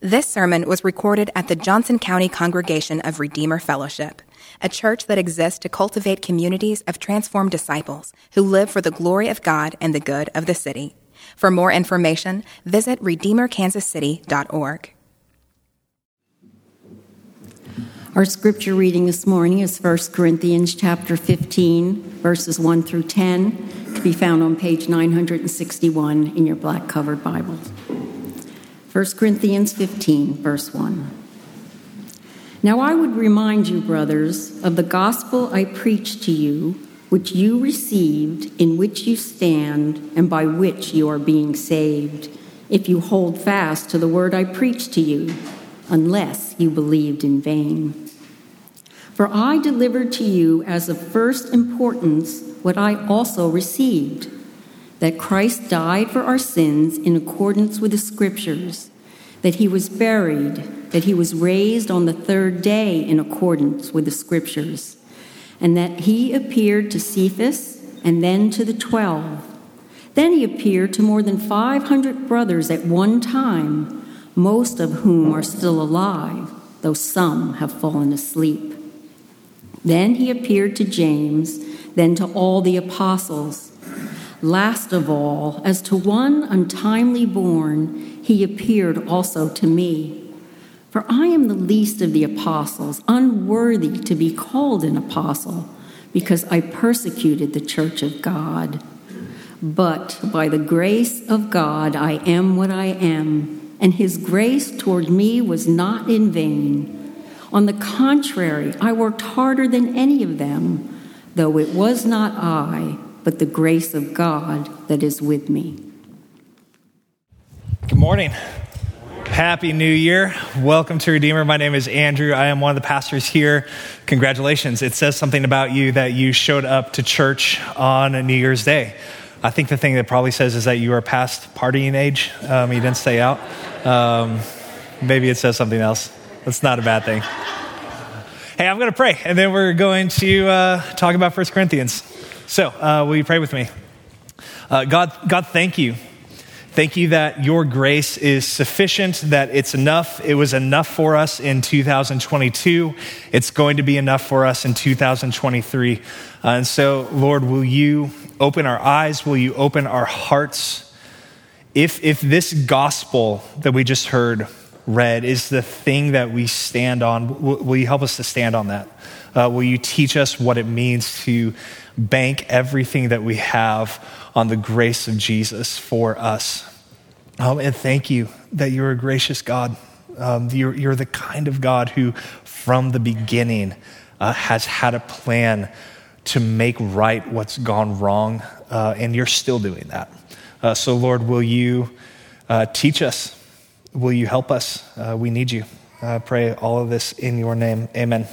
This sermon was recorded at the Johnson County Congregation of Redeemer Fellowship, a church that exists to cultivate communities of transformed disciples who live for the glory of God and the good of the city. For more information, visit redeemerkansascity.org. Our scripture reading this morning is 1 Corinthians chapter 15, verses 1 through 10, to be found on page 961 in your black covered Bible. 1 Corinthians 15, verse 1. Now I would remind you, brothers, of the gospel I preached to you, which you received, in which you stand, and by which you are being saved, if you hold fast to the word I preached to you, unless you believed in vain. For I delivered to you as of first importance what I also received that Christ died for our sins in accordance with the Scriptures, that he was buried, that he was raised on the third day in accordance with the Scriptures, and that he appeared to Cephas and then to the twelve. Then he appeared to more than 500 brothers at one time, most of whom are still alive, though some have fallen asleep. Then he appeared to James, then to all the apostles. Last of all, as to one untimely born, he appeared also to me. For I am the least of the apostles, unworthy to be called an apostle, because I persecuted the church of God. But by the grace of God, I am what I am, and his grace toward me was not in vain. On the contrary, I worked harder than any of them, though it was not I, but the grace of God that is with me. Good morning. Happy New Year. Welcome to Redeemer. My name is Andrew. I am one of the pastors here. Congratulations. It says something about you that you showed up to church on New Year's Day. I think the thing that probably says is that you are past partying age. Um, you didn't stay out. Um, maybe it says something else. That's not a bad thing. Hey, I'm going to pray, and then we're going to uh, talk about 1 Corinthians. So, uh, will you pray with me? Uh, God, God, thank you. Thank you that your grace is sufficient, that it's enough. It was enough for us in 2022. It's going to be enough for us in 2023. Uh, and so, Lord, will you open our eyes? Will you open our hearts? If, if this gospel that we just heard read is the thing that we stand on. Will, will you help us to stand on that? Uh, will you teach us what it means to bank everything that we have on the grace of Jesus for us? Um, and thank you that you're a gracious God. Um, you're, you're, the kind of God who, from the beginning, uh, has had a plan to make right what's gone wrong, uh, and you're still doing that. Uh, so, Lord, will you uh, teach us will you help us? Uh, we need you. I pray all of this in your name. Amen.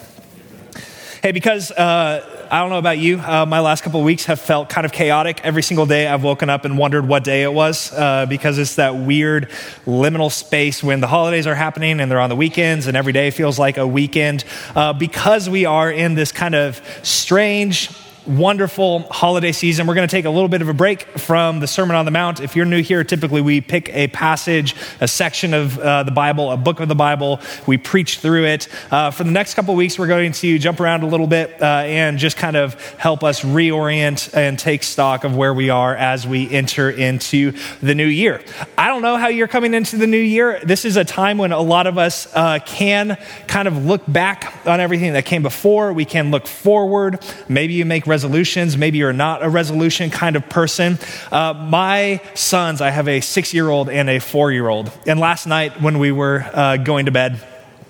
Hey, because uh, I don't know about you, uh, my last couple weeks have felt kind of chaotic. Every single day I've woken up and wondered what day it was uh, because it's that weird liminal space when the holidays are happening and they're on the weekends and every day feels like a weekend. Uh, because we are in this kind of strange, wonderful holiday season. We're going to take a little bit of a break from the Sermon on the Mount. If you're new here, typically we pick a passage, a section of uh, the Bible, a book of the Bible, we preach through it. Uh, for the next couple weeks, we're going to jump around a little bit uh, and just kind of help us reorient and take stock of where we are as we enter into the new year. I don't know how you're coming into the new year. This is a time when a lot of us uh, can kind of look back on everything that came before. We can look forward. Maybe you make resolutions. Maybe you're not a resolution kind of person. Uh, my sons, I have a six year old and a four year old. And last night when we were uh, going to bed,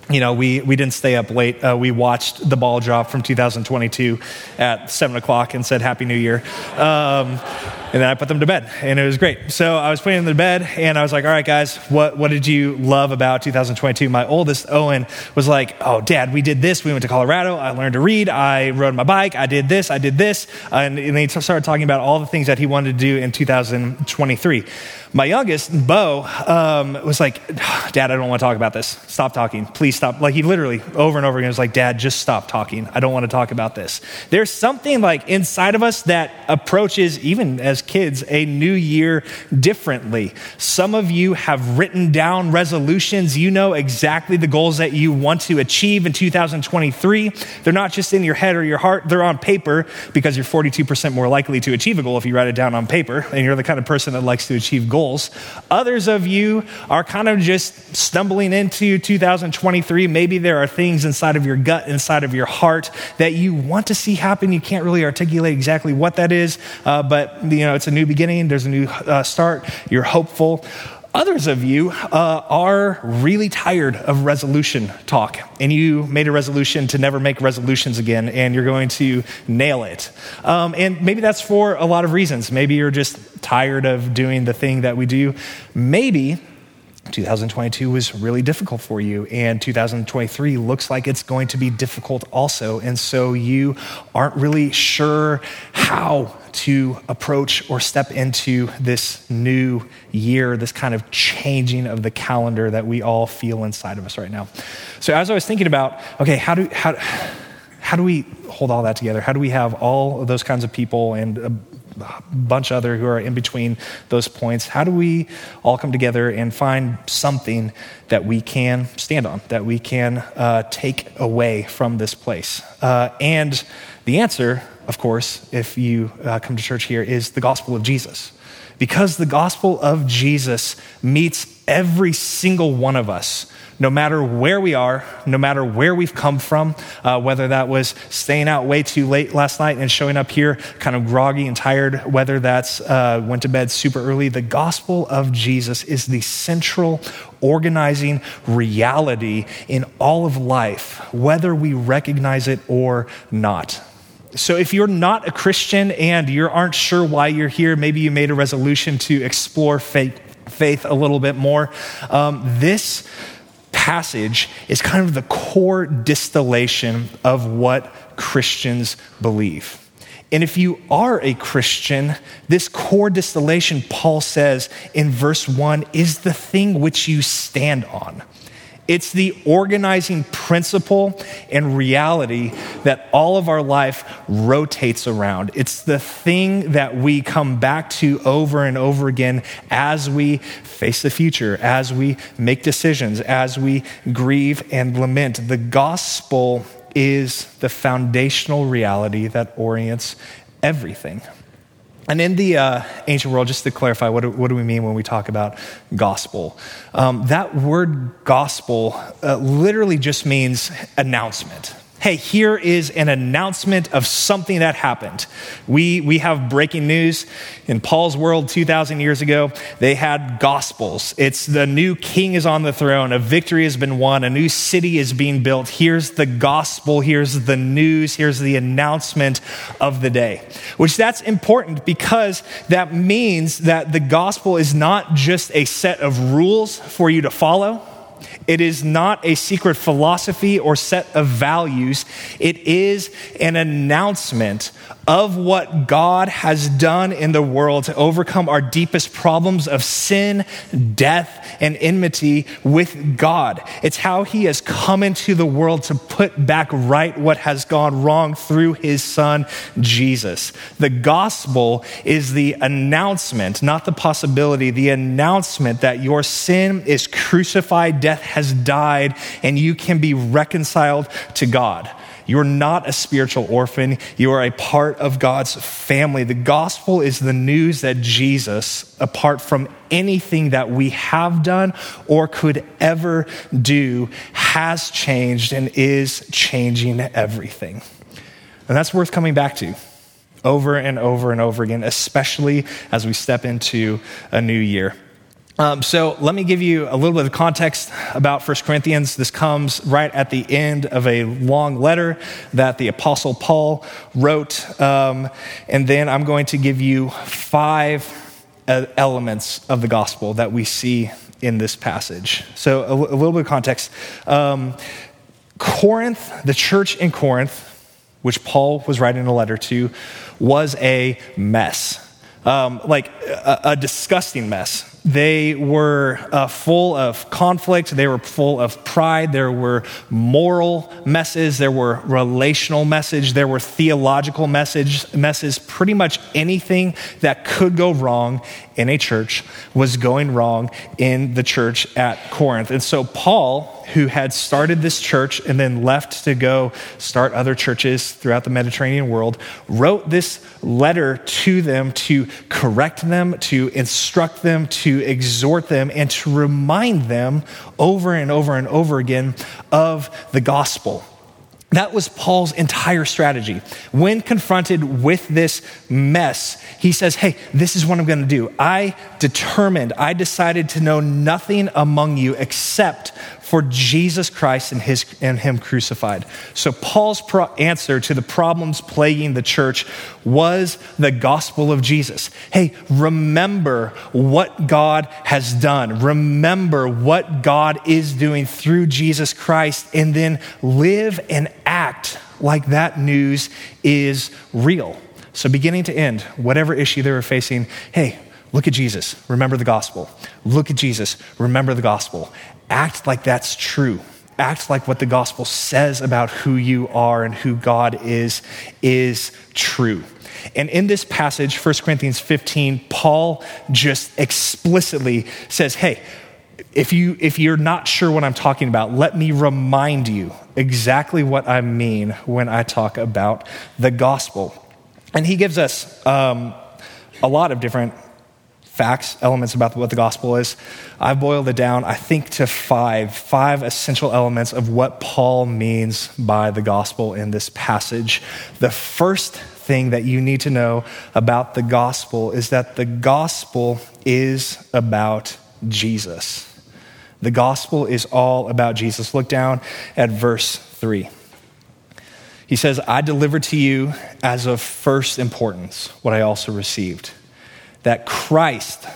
you know, we, we didn't stay up late. Uh, we watched the ball drop from 2022 at 7 o'clock and said Happy New Year. Um, and then I put them to bed, and it was great. So I was putting them to bed, and I was like, all right, guys, what, what did you love about 2022? My oldest, Owen, was like, oh, Dad, we did this. We went to Colorado. I learned to read. I rode my bike. I did this. I did this. and, and he started talking about all the things that he wanted to do in 2023. My youngest, Bo, um, was like, Dad, I don't want to talk about this. Stop talking. Please stop. Like, he literally over and over again was like, Dad, just stop talking. I don't want to talk about this. There's something like inside of us that approaches, even as kids a new year differently. Some of you have written down resolutions. You know exactly the goals that you want to achieve in 2023. They're not just in your head or your heart, they're on paper because you're 42% more likely to achieve a goal if you write it down on paper, and you're the kind of person that likes to achieve goals. Others of you are kind of just stumbling into 2023. Maybe there are things inside of your gut, inside of your heart that you want to see happen. You can't really articulate exactly what that is, uh, but you know it's a new beginning. There's a new uh, start. You're hopeful. Others of you uh, are really tired of resolution talk, and you made a resolution to never make resolutions again, and you're going to nail it. Um, and maybe that's for a lot of reasons. Maybe you're just tired of doing the thing that we do. Maybe 2022 was really difficult for you, and 2023 looks like it's going to be difficult also. And so you aren't really sure how to approach or step into this new year, this kind of changing of the calendar that we all feel inside of us right now. So, as I was thinking about, okay, how do, how, how do we hold all that together? How do we have all of those kinds of people and a bunch other who are in between those points? How do we all come together and find something that we can stand on, that we can uh, take away from this place? Uh, and the answer, of course, if you uh, come to church here, is the gospel of Jesus. Because the gospel of Jesus meets every single one of us no matter where we are, no matter where we've come from, uh, whether that was staying out way too late last night and showing up here kind of groggy and tired, whether that's uh, went to bed super early, the gospel of Jesus is the central organizing reality in all of life, whether we recognize it or not. So, if you're not a Christian and you aren't sure why you're here, maybe you made a resolution to explore faith, faith a little bit more, um, this passage is kind of the core distillation of what Christians believe. And if you are a Christian, this core distillation, Paul says in verse 1, is the thing which you stand on. It's the organizing principle and reality that all of our life rotates around. It's the thing that we come back to over and over again as we face the future, as we make decisions, as we grieve and lament. The gospel is the foundational reality that orients everything. And in the uh, ancient world, just to clarify, what do, what do, we mean when we talk about gospel? Um, that word gospel uh, literally just means announcement hey, here is an announcement of something that happened. We, we have breaking news. In Paul's world 2,000 years ago, they had gospels. It's the new king is on the throne, a victory has been won, a new city is being built. Here's the gospel, here's the news, here's the announcement of the day. Which that's important because that means that the gospel is not just a set of rules for you to follow it is not a secret philosophy or set of values. It is an announcement of what God has done in the world to overcome our deepest problems of sin, death, and enmity with God. It's how He has come into the world to put back right what has gone wrong through His Son, Jesus. The gospel is the announcement, not the possibility, the announcement that your sin is crucified, death has died, and you can be reconciled to God. You're not a spiritual orphan. You are a part of God's family. The gospel is the news that Jesus, apart from anything that we have done or could ever do, has changed and is changing everything. And that's worth coming back to over and over and over again, especially as we step into a new year. Um, so let me give you a little bit of context about 1 Corinthians. This comes right at the end of a long letter that the Apostle Paul wrote. Um, and then I'm going to give you five uh, elements of the gospel that we see in this passage. So a, a little bit of context. Um, Corinth, the church in Corinth, which Paul was writing a letter to, was a mess. Um, like a, a disgusting mess They were uh, full of conflict. They were full of pride. There were moral messes. There were relational message. There were theological message, messes. Pretty much anything that could go wrong in a church was going wrong in the church at Corinth. And so Paul, who had started this church and then left to go start other churches throughout the Mediterranean world, wrote this letter to them to correct them, to instruct them, to exhort them, and to remind them over and over and over again of the gospel. That was Paul's entire strategy. When confronted with this mess, he says, Hey, this is what I'm going to do. I determined, I decided to know nothing among you except for Jesus Christ and, his, and Him crucified. So, Paul's pro- answer to the problems plaguing the church was the gospel of Jesus. Hey, remember what God has done. Remember what God is doing through Jesus Christ, and then live and act like that news is real. So, beginning to end, whatever issue they were facing, hey, look at Jesus, remember the gospel. Look at Jesus, remember the gospel act like that's true. Act like what the gospel says about who you are and who God is, is true. And in this passage, 1 Corinthians 15, Paul just explicitly says, Hey, if, you, if you're not sure what I'm talking about, let me remind you exactly what I mean when I talk about the gospel. And he gives us um, a lot of different facts, elements about what the gospel is. I've boiled it down, I think, to five, five essential elements of what Paul means by the gospel in this passage. The first thing that you need to know about the gospel is that the gospel is about Jesus. The gospel is all about Jesus. Look down at verse 3. He says, I delivered to you as of first importance what I also received that Christ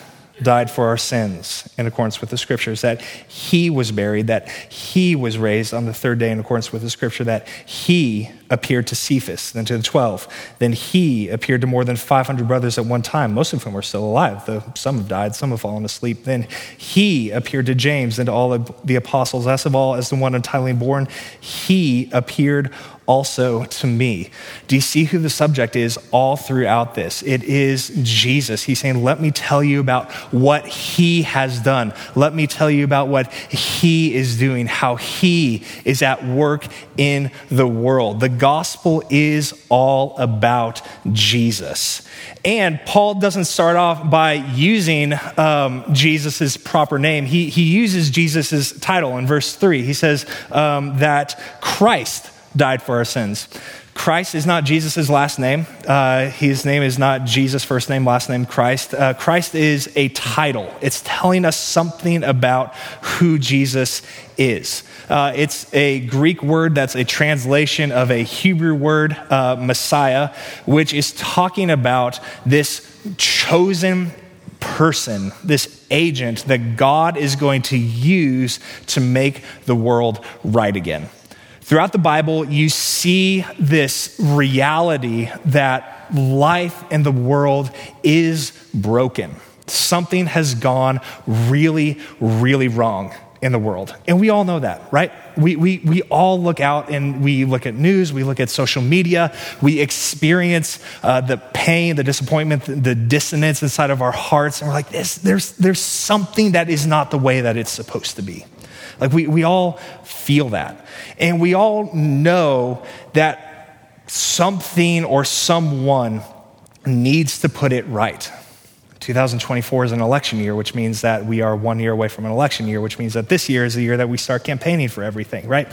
died for our sins in accordance with the scriptures, that he was buried, that he was raised on the third day in accordance with the scripture, that he appeared to Cephas, then to the 12. Then he appeared to more than 500 brothers at one time, most of whom are still alive, though some have died, some have fallen asleep. Then he appeared to James and to all of the apostles, last of all, as the one entirely born, he appeared also to me. Do you see who the subject is all throughout this? It is Jesus. He's saying, Let me tell you about what he has done. Let me tell you about what he is doing, how he is at work in the world. The gospel is all about Jesus. And Paul doesn't start off by using um, Jesus' proper name. He, he uses Jesus' title in verse 3. He says um, that Christ died for our sins. Christ is not Jesus' last name. Uh, his name is not Jesus' first name, last name, Christ. Uh, Christ is a title, it's telling us something about who Jesus is. Uh, it's a Greek word that's a translation of a Hebrew word, uh, Messiah, which is talking about this chosen person, this agent that God is going to use to make the world right again. Throughout the Bible, you see this reality that life in the world is broken. Something has gone really, really wrong in the world. And we all know that, right? We, we, we all look out and we look at news, we look at social media, we experience uh, the pain, the disappointment, the dissonance inside of our hearts, and we're like, this, there's, there's something that is not the way that it's supposed to be. Like we, we all feel that. And we all know that something or someone needs to put it right. 2024 is an election year, which means that we are one year away from an election year, which means that this year is the year that we start campaigning for everything, right?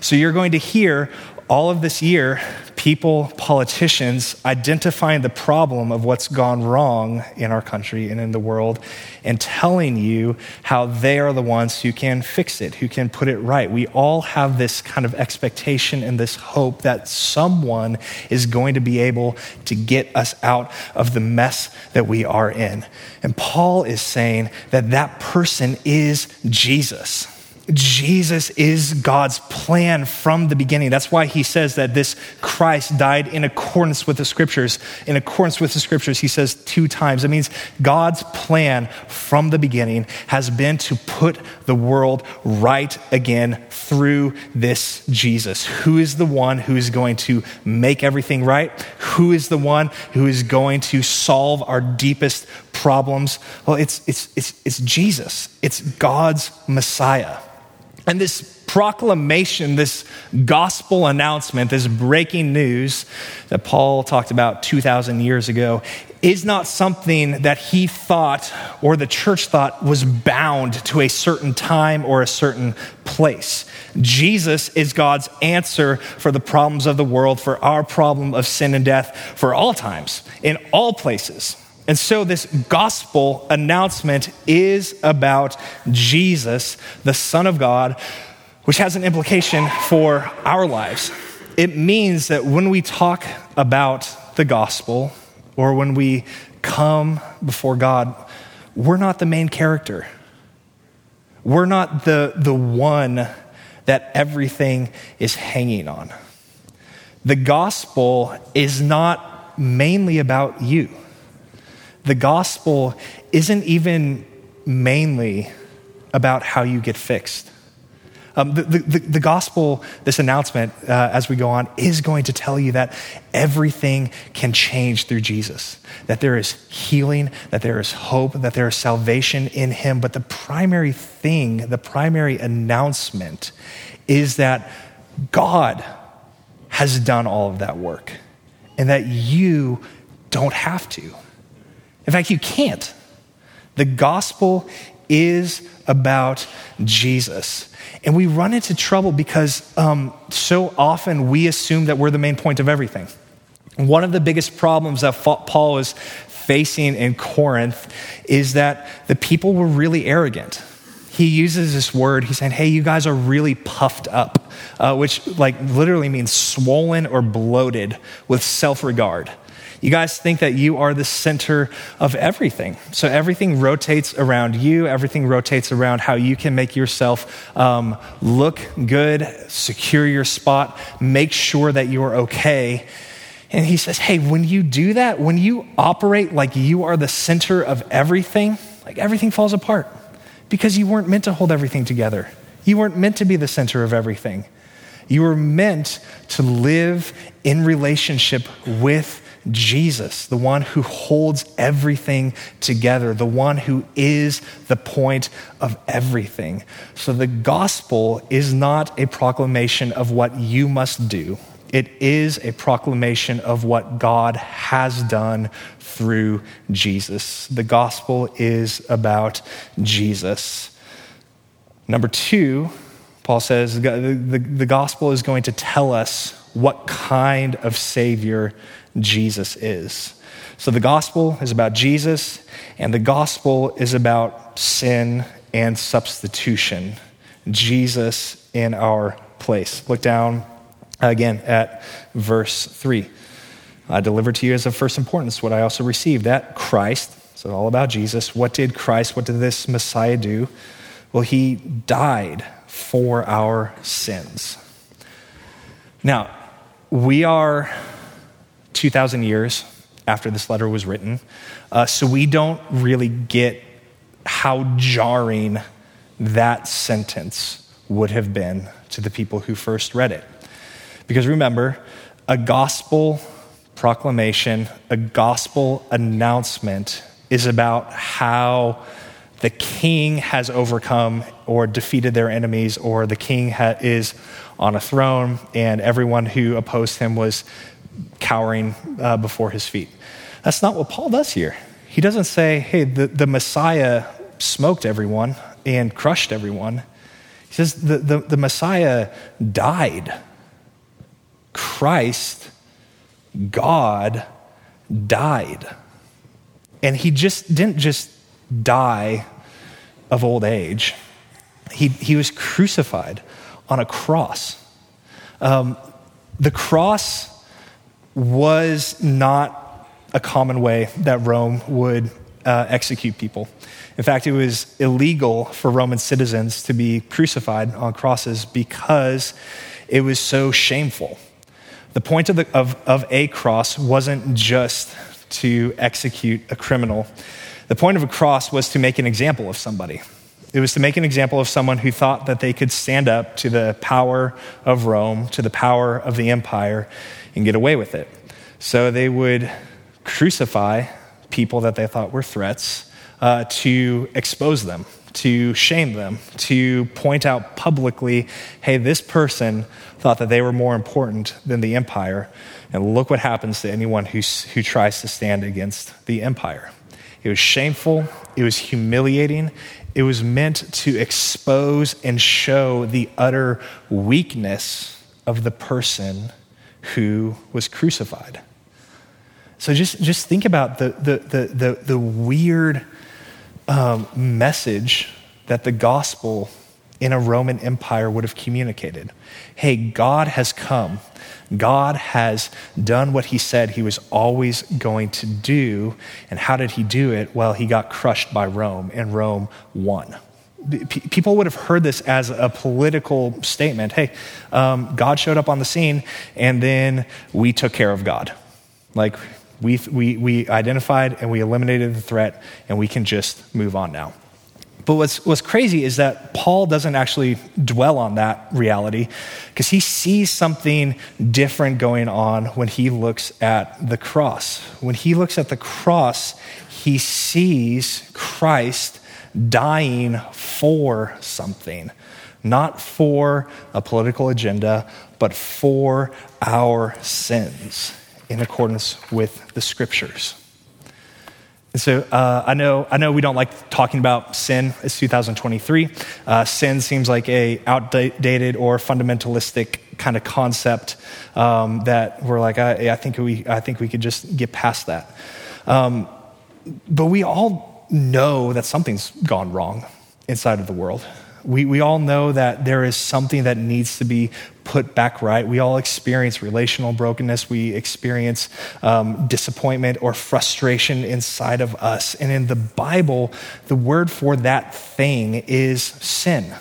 So you're going to hear all of this year, people, politicians, identifying the problem of what's gone wrong in our country and in the world and telling you how they are the ones who can fix it, who can put it right. We all have this kind of expectation and this hope that someone is going to be able to get us out of the mess that we are in. And Paul is saying that that person is Jesus. Jesus is God's plan from the beginning. That's why he says that this Christ died in accordance with the scriptures. In accordance with the scriptures, he says two times. It means God's plan from the beginning has been to put the world right again through this Jesus. Who is the one who is going to make everything right? Who is the one who is going to solve our deepest problems? Well, it's, it's, it's, it's Jesus, it's God's Messiah. And this proclamation, this gospel announcement, this breaking news that Paul talked about 2,000 years ago is not something that he thought or the church thought was bound to a certain time or a certain place. Jesus is God's answer for the problems of the world, for our problem of sin and death, for all times, in all places. And so, this gospel announcement is about Jesus, the Son of God, which has an implication for our lives. It means that when we talk about the gospel or when we come before God, we're not the main character. We're not the, the one that everything is hanging on. The gospel is not mainly about you the gospel isn't even mainly about how you get fixed. Um, the, the, the, gospel, this announcement uh, as we go on, is going to tell you that everything can change through Jesus, that there is healing, that there is hope, that there is salvation in Him. But the primary thing, the primary announcement is that God has done all of that work and that you don't have to. In fact, you can't. The gospel is about Jesus. And we run into trouble because um, so often we assume that we're the main point of everything. One of the biggest problems that Paul is facing in Corinth is that the people were really arrogant. He uses this word, he's saying, hey, you guys are really puffed up, uh, which like literally means swollen or bloated with self regard. You guys think that you are the center of everything. So everything rotates around you, everything rotates around how you can make yourself um, look good, secure your spot, make sure that you're okay. And he says, hey, when you do that, when you operate like you are the center of everything, like everything falls apart because you weren't meant to hold everything together. You weren't meant to be the center of everything. You were meant to live in relationship with Jesus, the one who holds everything together, the one who is the point of everything. So the gospel is not a proclamation of what you must do. It is a proclamation of what God has done through Jesus. The gospel is about Jesus. Number two, Paul says the, the, the gospel is going to tell us what kind of Savior Jesus is. So the gospel is about Jesus, and the gospel is about sin and substitution. Jesus in our place. Look down again at verse 3. I delivered to you as of first importance what I also received that Christ, so all about Jesus. What did Christ, what did this Messiah do? Well, he died for our sins. Now, we are 2,000 years after this letter was written. Uh, so we don't really get how jarring that sentence would have been to the people who first read it. Because remember, a gospel proclamation, a gospel announcement is about how the king has overcome or defeated their enemies, or the king ha- is on a throne and everyone who opposed him was cowering uh, before his feet. That's not what Paul does here. He doesn't say, hey, the, the Messiah smoked everyone and crushed everyone. He says the, the, the Messiah died. Christ, God, died. And he just didn't just die of old age, he, he was crucified on a cross. Um, the cross was not a common way that Rome would uh, execute people. In fact, it was illegal for Roman citizens to be crucified on crosses because it was so shameful. The point of, the, of, of a cross wasn't just to execute a criminal, the point of a cross was to make an example of somebody. It was to make an example of someone who thought that they could stand up to the power of Rome, to the power of the empire, and get away with it. So they would crucify people that they thought were threats uh, to expose them, to shame them, to point out publicly hey, this person thought that they were more important than the empire. And look what happens to anyone who, who tries to stand against the empire. It was shameful, it was humiliating, it was meant to expose and show the utter weakness of the person who was crucified. So just, just think about the, the, the, the, the weird um, message that the gospel in a Roman Empire would have communicated. Hey, God has come. God has done what he said he was always going to do. And how did he do it? Well, he got crushed by Rome, and Rome won. People would have heard this as a political statement. Hey, um, God showed up on the scene, and then we took care of God. Like, we, we, we identified and we eliminated the threat, and we can just move on now. But what's, what's crazy is that Paul doesn't actually dwell on that reality because he sees something different going on when he looks at the cross. When he looks at the cross, he sees Christ dying for something, not for a political agenda, but for our sins in accordance with the scriptures. And so uh, I know I know we don't like talking about sin. It's 2023. Uh, sin seems like a outdated or fundamentalistic kind of concept um, that we're like, I, I, think we I think we could just get past that. Um, but we all know that something's gone wrong inside of the world. We, we all know that there is something that needs to be put back right. We all experience relational brokenness. We experience um, disappointment or frustration inside of us. And in the Bible, the word for that thing is sin.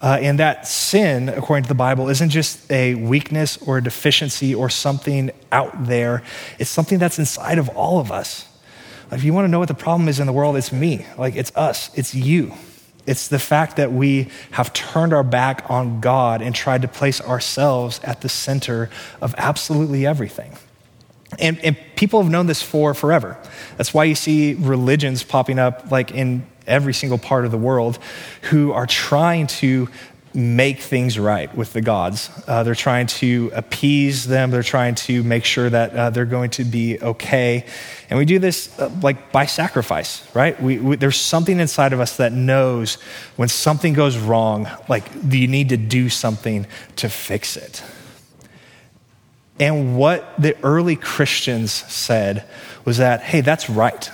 Uh, and that sin, according to the Bible, isn't just a weakness or a deficiency or something out there. It's something that's inside of all of us. If you want to know what the problem is in the world, it's me. Like, it's us, it's you. It's the fact that we have turned our back on God and tried to place ourselves at the center of absolutely everything. And, and people have known this for forever. That's why you see religions popping up like in every single part of the world who are trying to make things right with the gods. Uh, they're trying to appease them. They're trying to make sure that uh, they're going to be okay. And we do this uh, like by sacrifice, right? We, we, there's something inside of us that knows when something goes wrong, like you need to do something to fix it. And what the early Christians said was that, hey, that's right.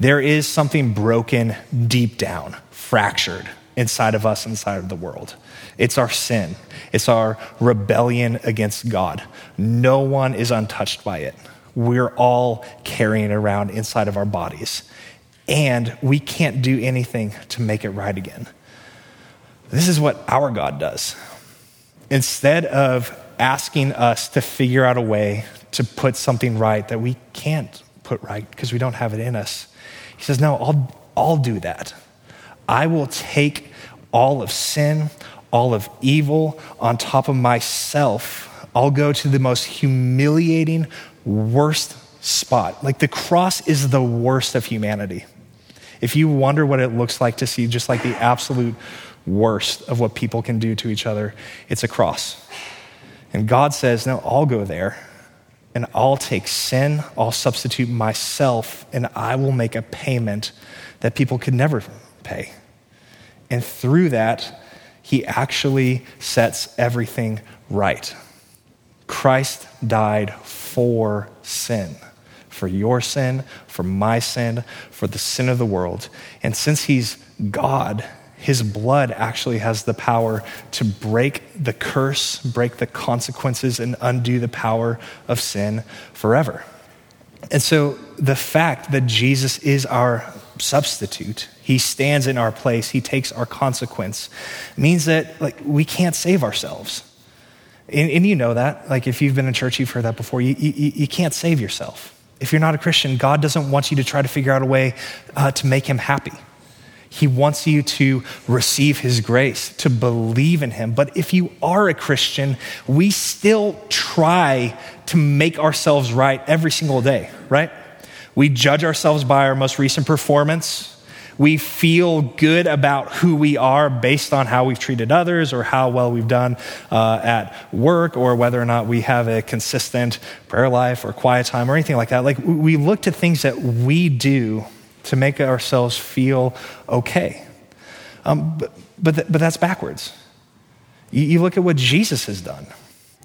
There is something broken deep down, fractured inside of us, inside of the world. It's our sin, it's our rebellion against God. No one is untouched by it. We're all carrying it around inside of our bodies. And we can't do anything to make it right again. This is what our God does. Instead of asking us to figure out a way to put something right that we can't put right because we don't have it in us, He says, No, I'll, I'll do that. I will take all of sin, all of evil on top of myself. I'll go to the most humiliating, worst spot. Like the cross is the worst of humanity. If you wonder what it looks like to see just like the absolute worst of what people can do to each other, it's a cross. And God says, No, I'll go there and I'll take sin, I'll substitute myself, and I will make a payment that people could never pay. And through that, he actually sets everything right. Christ died for sin, for your sin, for my sin, for the sin of the world. And since he's God, his blood actually has the power to break the curse, break the consequences, and undo the power of sin forever. And so the fact that Jesus is our substitute, he stands in our place, he takes our consequence, means that like we can't save ourselves. And, and you know that. Like if you've been in church, you've heard that before. You, you, you can't save yourself. If you're not a Christian, God doesn't want you to try to figure out a way uh, to make him happy. He wants you to receive His grace, to believe in Him. But if you are a Christian, we still try to make ourselves right every single day, right? We judge ourselves by our most recent performance. We feel good about who we are based on how we've treated others or how well we've done uh, at work or whether or not we have a consistent prayer life or quiet time or anything like that. Like, we look to things that we do to make ourselves feel okay. Um, but, but, th- but that's backwards. You, you look at what Jesus has done.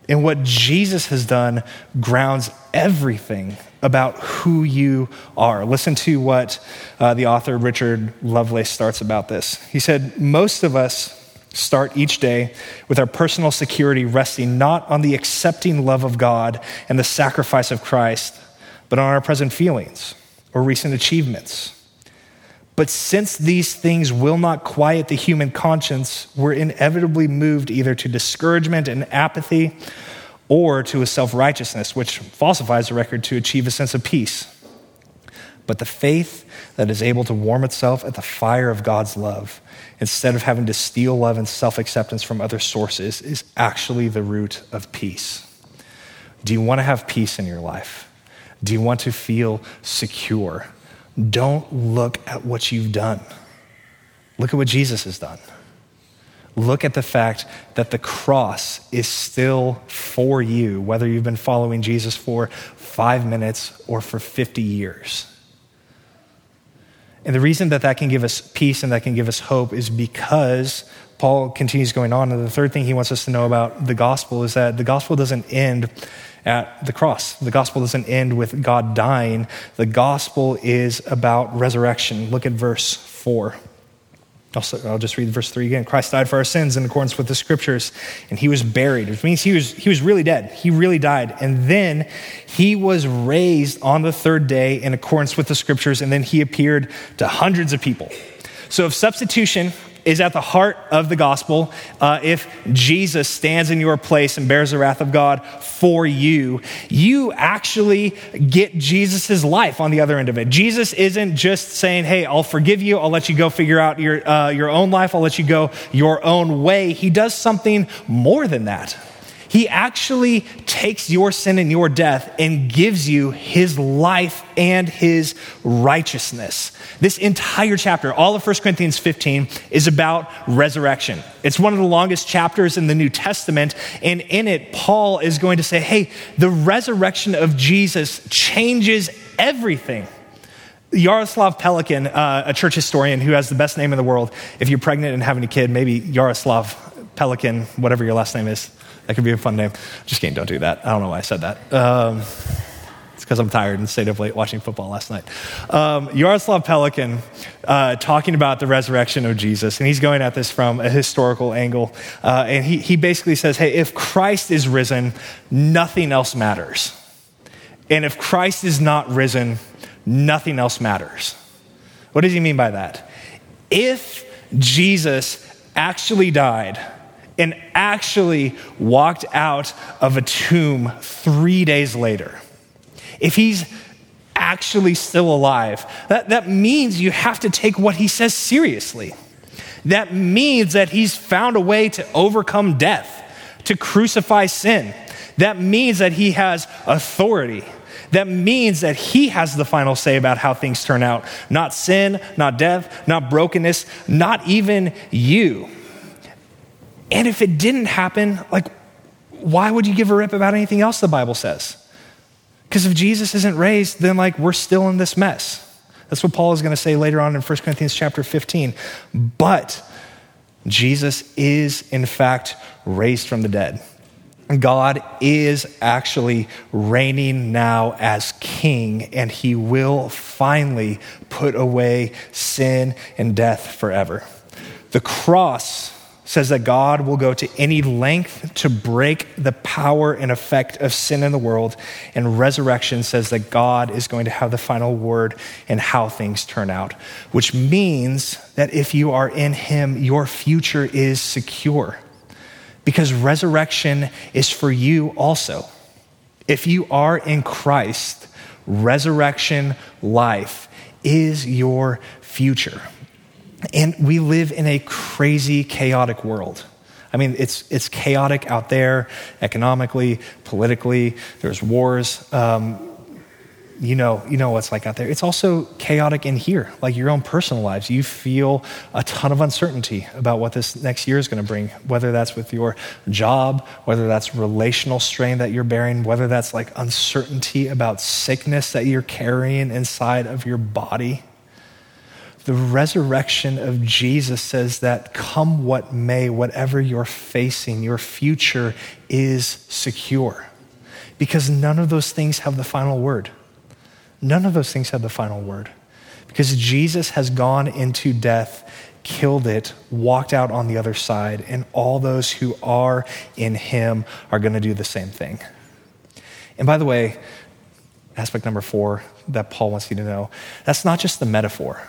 And what Jesus has done grounds everything about who you are. Listen to what uh, the author Richard Lovelace starts about this. He said, Most of us start each day with our personal security resting not on the accepting love of God and the sacrifice of Christ, but on our present feelings or recent achievements. But since these things will not quiet the human conscience, we're inevitably moved either to discouragement and apathy or to a self righteousness, which falsifies the record to achieve a sense of peace. But the faith that is able to warm itself at the fire of God's love, instead of having to steal love and self acceptance from other sources, is actually the root of peace. Do you want to have peace in your life? Do you want to feel secure? Don't look at what you've done. Look at what Jesus has done. Look at the fact that the cross is still for you, whether you've been following Jesus for five minutes or for 50 years. And the reason that that can give us peace and that can give us hope is because Paul continues going on. And the third thing he wants us to know about the gospel is that the gospel doesn't end at the cross. The gospel doesn't end with God dying. The gospel is about resurrection. Look at verse 4. Also, I'll just read verse 3 again. Christ died for our sins in accordance with the scriptures, and he was buried, which means he was, he was really dead. He really died. And then he was raised on the third day in accordance with the scriptures, and then he appeared to hundreds of people. So, if substitution is at the heart of the gospel. Uh, if Jesus stands in your place and bears the wrath of God for you, you actually get Jesus' life on the other end of it. Jesus isn't just saying, hey, I'll forgive you, I'll let you go figure out your, uh, your own life, I'll let you go your own way. He does something more than that. He actually takes your sin and your death and gives you his life and his righteousness. This entire chapter, all of 1 Corinthians 15, is about resurrection. It's one of the longest chapters in the New Testament, and in it, Paul is going to say, hey, the resurrection of Jesus changes everything. Jaroslav Pelikan, uh, a church historian who has the best name in the world, if you're pregnant and having a kid, maybe Jaroslav Pelikan, whatever your last name is, that could be a fun name. Just kidding, don't do that. I don't know why I said that. Um, it's because I'm tired and stayed up late watching football last night. Um, Jaroslav Pelikan uh, talking about the resurrection of Jesus, and he's going at this from a historical angle. Uh, and he, he basically says, hey, if Christ is risen, nothing else matters. And if Christ is not risen, nothing else matters. What does he mean by that? If Jesus actually died, and actually walked out of a tomb three days later, if he's actually still alive, that, that means you have to take what he says seriously. That means that he's found a way to overcome death, to crucify sin. That means that he has authority. That means that he has the final say about how things turn out. Not sin, not death, not brokenness, not even you. And if it didn't happen, like, why would you give a rip about anything else the Bible says? Because if Jesus isn't raised, then like we're still in this mess. That's what Paul is going to say later on in 1 Corinthians chapter 15. But Jesus is in fact raised from the dead. God is actually reigning now as king, and he will finally put away sin and death forever. The cross says that God will go to any length to break the power and effect of sin in the world. And resurrection says that God is going to have the final word in how things turn out, which means that if you are in Him, your future is secure because resurrection is for you also. If you are in Christ, resurrection life is your future. And we live in a crazy, chaotic world. I mean, it's, it's chaotic out there economically, politically. There's wars. Um, you know, you know what's like out there. It's also chaotic in here, like your own personal lives. You feel a ton of uncertainty about what this next year is going to bring, whether that's with your job, whether that's relational strain that you're bearing, whether that's like uncertainty about sickness that you're carrying inside of your body. The resurrection of Jesus says that come what may, whatever you're facing, your future is secure. Because none of those things have the final word. None of those things have the final word. Because Jesus has gone into death, killed it, walked out on the other side, and all those who are in him are going to do the same thing. And by the way, aspect number four that Paul wants you to know that's not just the metaphor.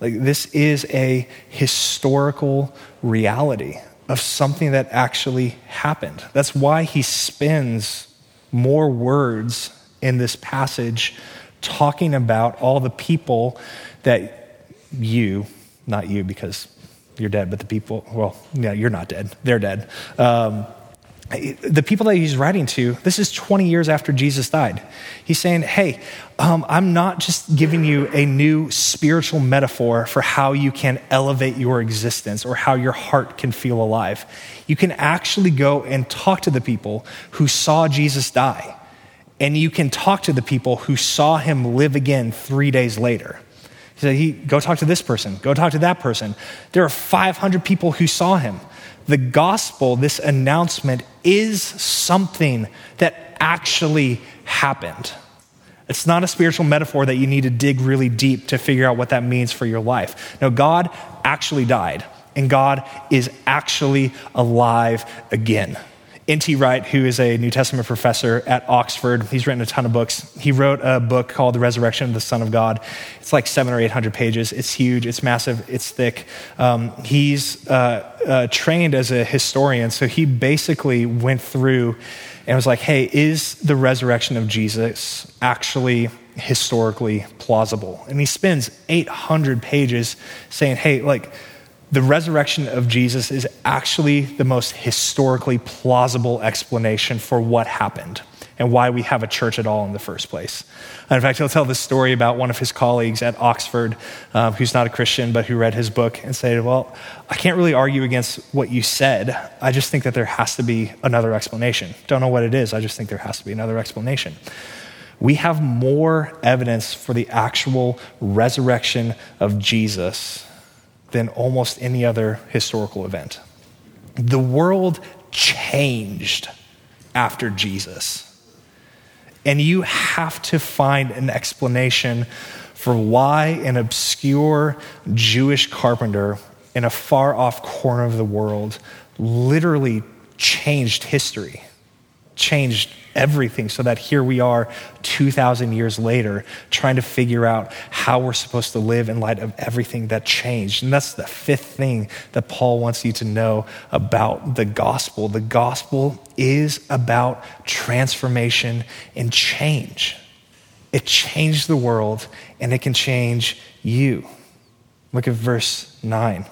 Like, this is a historical reality of something that actually happened. That's why he spends more words in this passage talking about all the people that you, not you because you're dead, but the people, well, yeah, you're not dead, they're dead. Um, the people that he's writing to, this is 20 years after Jesus died. He's saying, Hey, um, I'm not just giving you a new spiritual metaphor for how you can elevate your existence or how your heart can feel alive. You can actually go and talk to the people who saw Jesus die, and you can talk to the people who saw him live again three days later. He said, he, Go talk to this person, go talk to that person. There are 500 people who saw him the gospel, this announcement, is something that actually happened. It's not a spiritual metaphor that you need to dig really deep to figure out what that means for your life. No, God actually died, and God is actually alive again. N.T. Wright, who is a New Testament professor at Oxford, he's written a ton of books. He wrote a book called The Resurrection of the Son of God. It's like seven or eight hundred pages. It's huge, it's massive, it's thick. Um, he's uh, uh, trained as a historian, so he basically went through and was like, hey, is the resurrection of Jesus actually historically plausible? And he spends 800 pages saying, hey, like, the resurrection of Jesus is actually the most historically plausible explanation for what happened and why we have a church at all in the first place. And in fact, he'll tell this story about one of his colleagues at Oxford um, who's not a Christian but who read his book and said, Well, I can't really argue against what you said. I just think that there has to be another explanation. Don't know what it is. I just think there has to be another explanation. We have more evidence for the actual resurrection of Jesus than almost any other historical event. The world changed after Jesus. And you have to find an explanation for why an obscure Jewish carpenter in a far off corner of the world literally changed history changed everything so that here we are 2,000 years later trying to figure out how we're supposed to live in light of everything that changed. And that's the fifth thing that Paul wants you to know about the gospel. The gospel is about transformation and change. It changed the world and it can change you. Look at verse 9.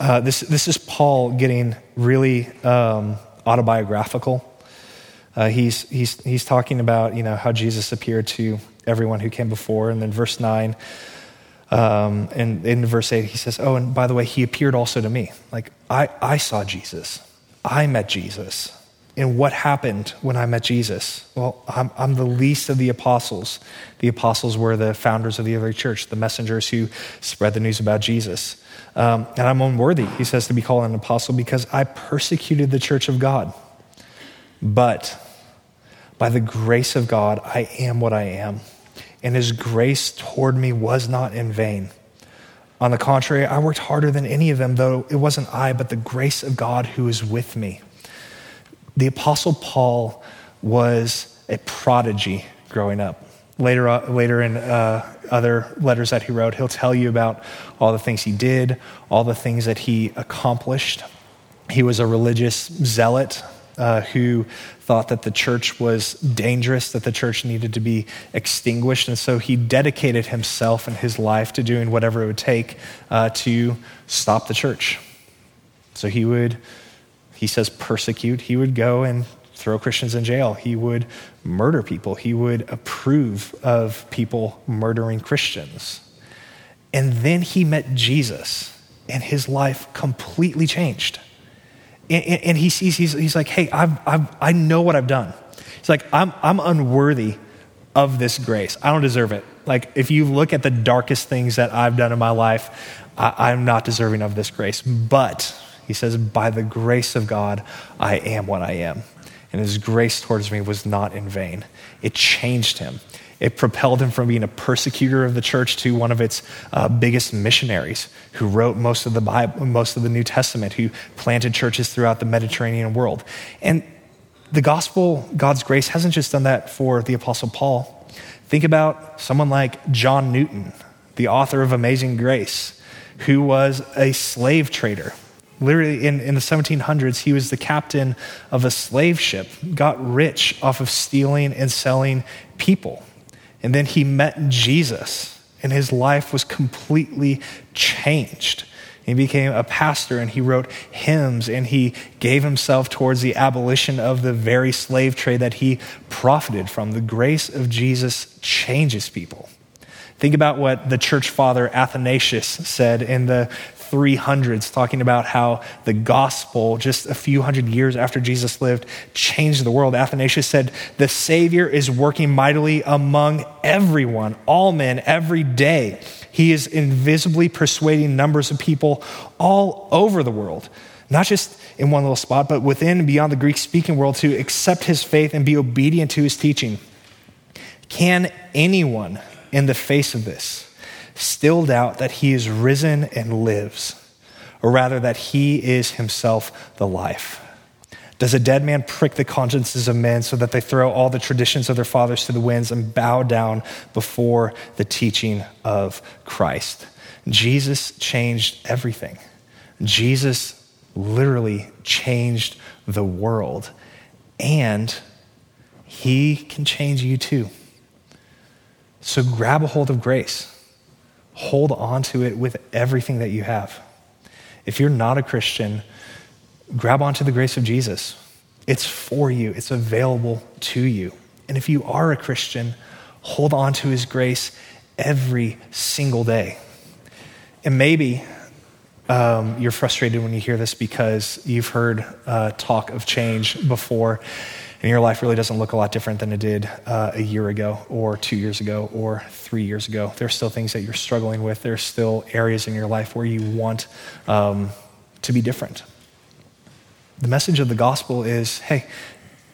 Uh, this, this is Paul getting really um, autobiographical. Uh, he's, he's, he's talking about you know, how Jesus appeared to everyone who came before. And then verse 9, um, and in verse 8, he says, Oh, and by the way, he appeared also to me. Like, I, I saw Jesus. I met Jesus. And what happened when I met Jesus? Well, I'm, I'm, the least of the apostles. The apostles were the founders of the early church, the messengers who spread the news about Jesus. Um, and I'm unworthy, he says, to be called an apostle because I persecuted the church of God. But by the grace of God, I am what I am. And his grace toward me was not in vain. On the contrary, I worked harder than any of them, though it wasn't I, but the grace of God who is with me. The Apostle Paul was a prodigy growing up. Later, uh, later in uh, other letters that he wrote, he'll tell you about all the things he did, all the things that he accomplished. He was a religious zealot uh, who thought that the church was dangerous, that the church needed to be extinguished. And so he dedicated himself and his life to doing whatever it would take uh, to stop the church. So he would, he says, persecute. He would go and throw Christians in jail. He would murder people. He would approve of people murdering Christians. And then he met Jesus, and his life completely changed. And, and he sees, he's, he's like, hey, I've, I've, I know what I've done. He's like, I'm, I'm unworthy of this grace. I don't deserve it. Like, if you look at the darkest things that I've done in my life, I, I'm not deserving of this grace. But, he says, by the grace of God, I am what I am. And his grace towards me was not in vain. It changed him. It propelled him from being a persecutor of the church to one of its uh, biggest missionaries who wrote most of the Bible, most of the New Testament, who planted churches throughout the Mediterranean world. And the gospel, God's grace, hasn't just done that for the Apostle Paul. Think about someone like John Newton, the author of Amazing Grace, who was a slave trader. Literally, in, in the 1700s, he was the captain of a slave ship, got rich off of stealing and selling people. And then he met Jesus, and his life was completely changed. He became a pastor and he wrote hymns and he gave himself towards the abolition of the very slave trade that he profited from. The grace of Jesus changes people. Think about what the church father Athanasius said in the 300s, talking about how the gospel, just a few hundred years after Jesus lived, changed the world. Athanasius said, The Savior is working mightily among everyone, all men, every day. He is invisibly persuading numbers of people all over the world, not just in one little spot, but within and beyond the Greek speaking world to accept his faith and be obedient to his teaching. Can anyone in the face of this still doubt that he is risen and lives, or rather that he is himself the life? Does a dead man prick the consciences of men so that they throw all the traditions of their fathers to the winds and bow down before the teaching of Christ? Jesus changed everything. Jesus literally changed the world, and he can change you too. So grab a hold of grace. Hold on to it with everything that you have. If you're not a Christian, grab onto the grace of Jesus. It's for you, it's available to you. And if you are a Christian, hold on to his grace every single day. And maybe um, you're frustrated when you hear this because you've heard uh, talk of change before and your life really doesn't look a lot different than it did uh, a year ago or two years ago or three years ago. There's still things that you're struggling with. There's still areas in your life where you want um, to be different. The message of the gospel is hey,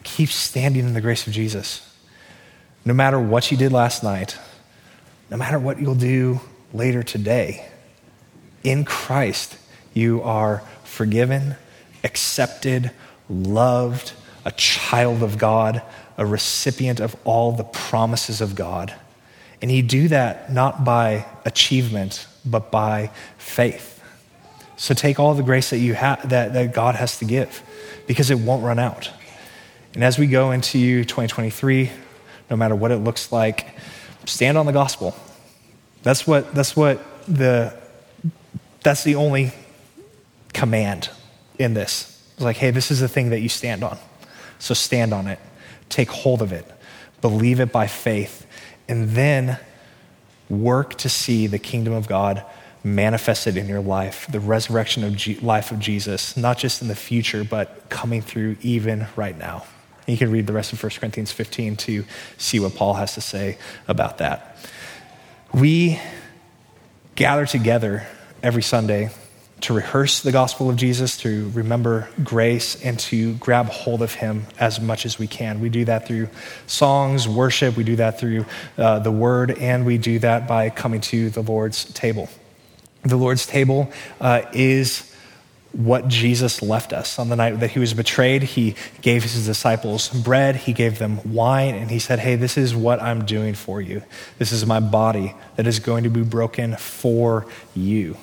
keep standing in the grace of Jesus. No matter what you did last night, no matter what you'll do later today, in Christ, you are forgiven, accepted, loved, a child of God, a recipient of all the promises of God. And you do that not by achievement, but by faith. So take all the grace that you have that, that God has to give because it won't run out. And as we go into 2023, no matter what it looks like, stand on the gospel. That's what that's what the that's the only command in this. It's like, hey, this is the thing that you stand on. So stand on it, take hold of it, believe it by faith, and then work to see the kingdom of God manifested in your life, the resurrection of G- life of Jesus, not just in the future, but coming through even right now. And you can read the rest of 1 Corinthians 15 to see what Paul has to say about that. We gather together every Sunday to rehearse the gospel of Jesus, to remember grace, and to grab hold of Him as much as we can. We do that through songs, worship, we do that through uh, the word, and we do that by coming to the Lord's table. The Lord's table uh, is what Jesus left us on the night that he was betrayed. He gave his disciples bread, he gave them wine, and he said, Hey, this is what I'm doing for you. This is my body that is going to be broken for you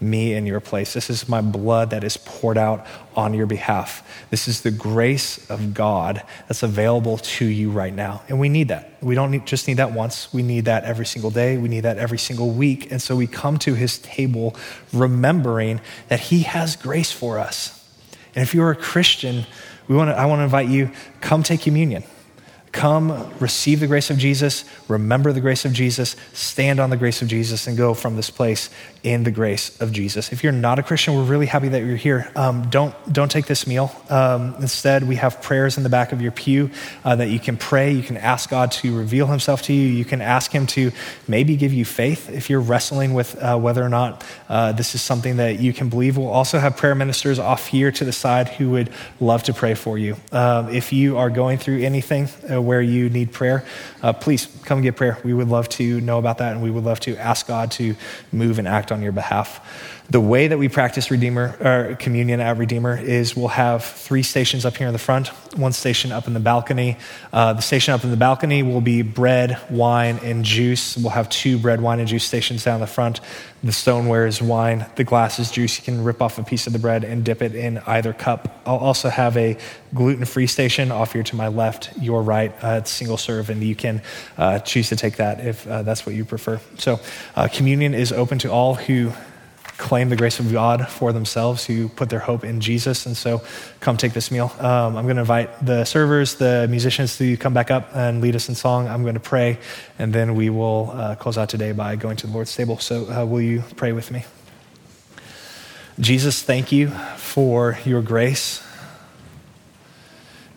me in your place. This is my blood that is poured out on your behalf. This is the grace of God that's available to you right now. And we need that. We don't need, just need that once. We need that every single day. We need that every single week. And so we come to his table remembering that he has grace for us. And if you're a Christian, we want to, I want to invite you, come take communion. Come, receive the grace of Jesus, remember the grace of Jesus, stand on the grace of Jesus, and go from this place in the grace of Jesus. If you're not a Christian, we're really happy that you're here. Um, don't, don't take this meal. Um, instead, we have prayers in the back of your pew uh, that you can pray. You can ask God to reveal himself to you. You can ask him to maybe give you faith if you're wrestling with uh, whether or not uh, this is something that you can believe. We'll also have prayer ministers off here to the side who would love to pray for you. Um, if you are going through anything, uh, where you need prayer, uh, please come get prayer. We would love to know about that, and we would love to ask God to move and act on your behalf. The way that we practice Redeemer or communion at Redeemer is we'll have three stations up here in the front, one station up in the balcony. Uh, the station up in the balcony will be bread, wine, and juice. We'll have two bread, wine, and juice stations down the front. The stoneware is wine, the glass is juice. You can rip off a piece of the bread and dip it in either cup. I'll also have a gluten free station off here to my left, your right. Uh, it's single serve, and you can uh, choose to take that if uh, that's what you prefer. So, uh, communion is open to all who claim the grace of God for themselves, who put their hope in Jesus. And so come take this meal. Um, I'm going to invite the servers, the musicians to come back up and lead us in song. I'm going to pray, and then we will uh, close out today by going to the Lord's table. So uh, will you pray with me? Jesus, thank you for your grace.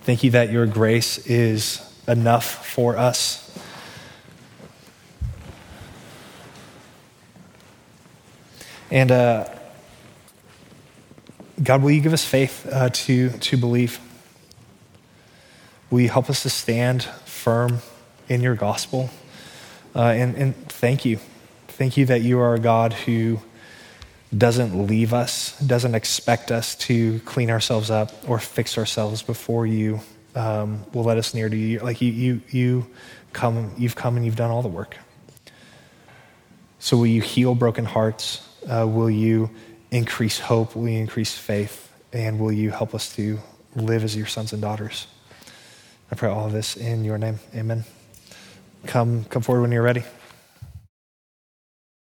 Thank you that your grace is enough for us. And uh, God, will you give us faith uh, to, to believe? Will you help us to stand firm in your gospel? Uh, and, and thank you. Thank you that you are a God who doesn't leave us, doesn't expect us to clean ourselves up or fix ourselves before you um, will let us near to you. Like you, you, you come, you've come and you've done all the work. So will you heal broken hearts? Uh, will you increase hope? Will you increase faith? And will you help us to live as your sons and daughters? I pray all of this in your name. Amen. Come, come forward when you're ready.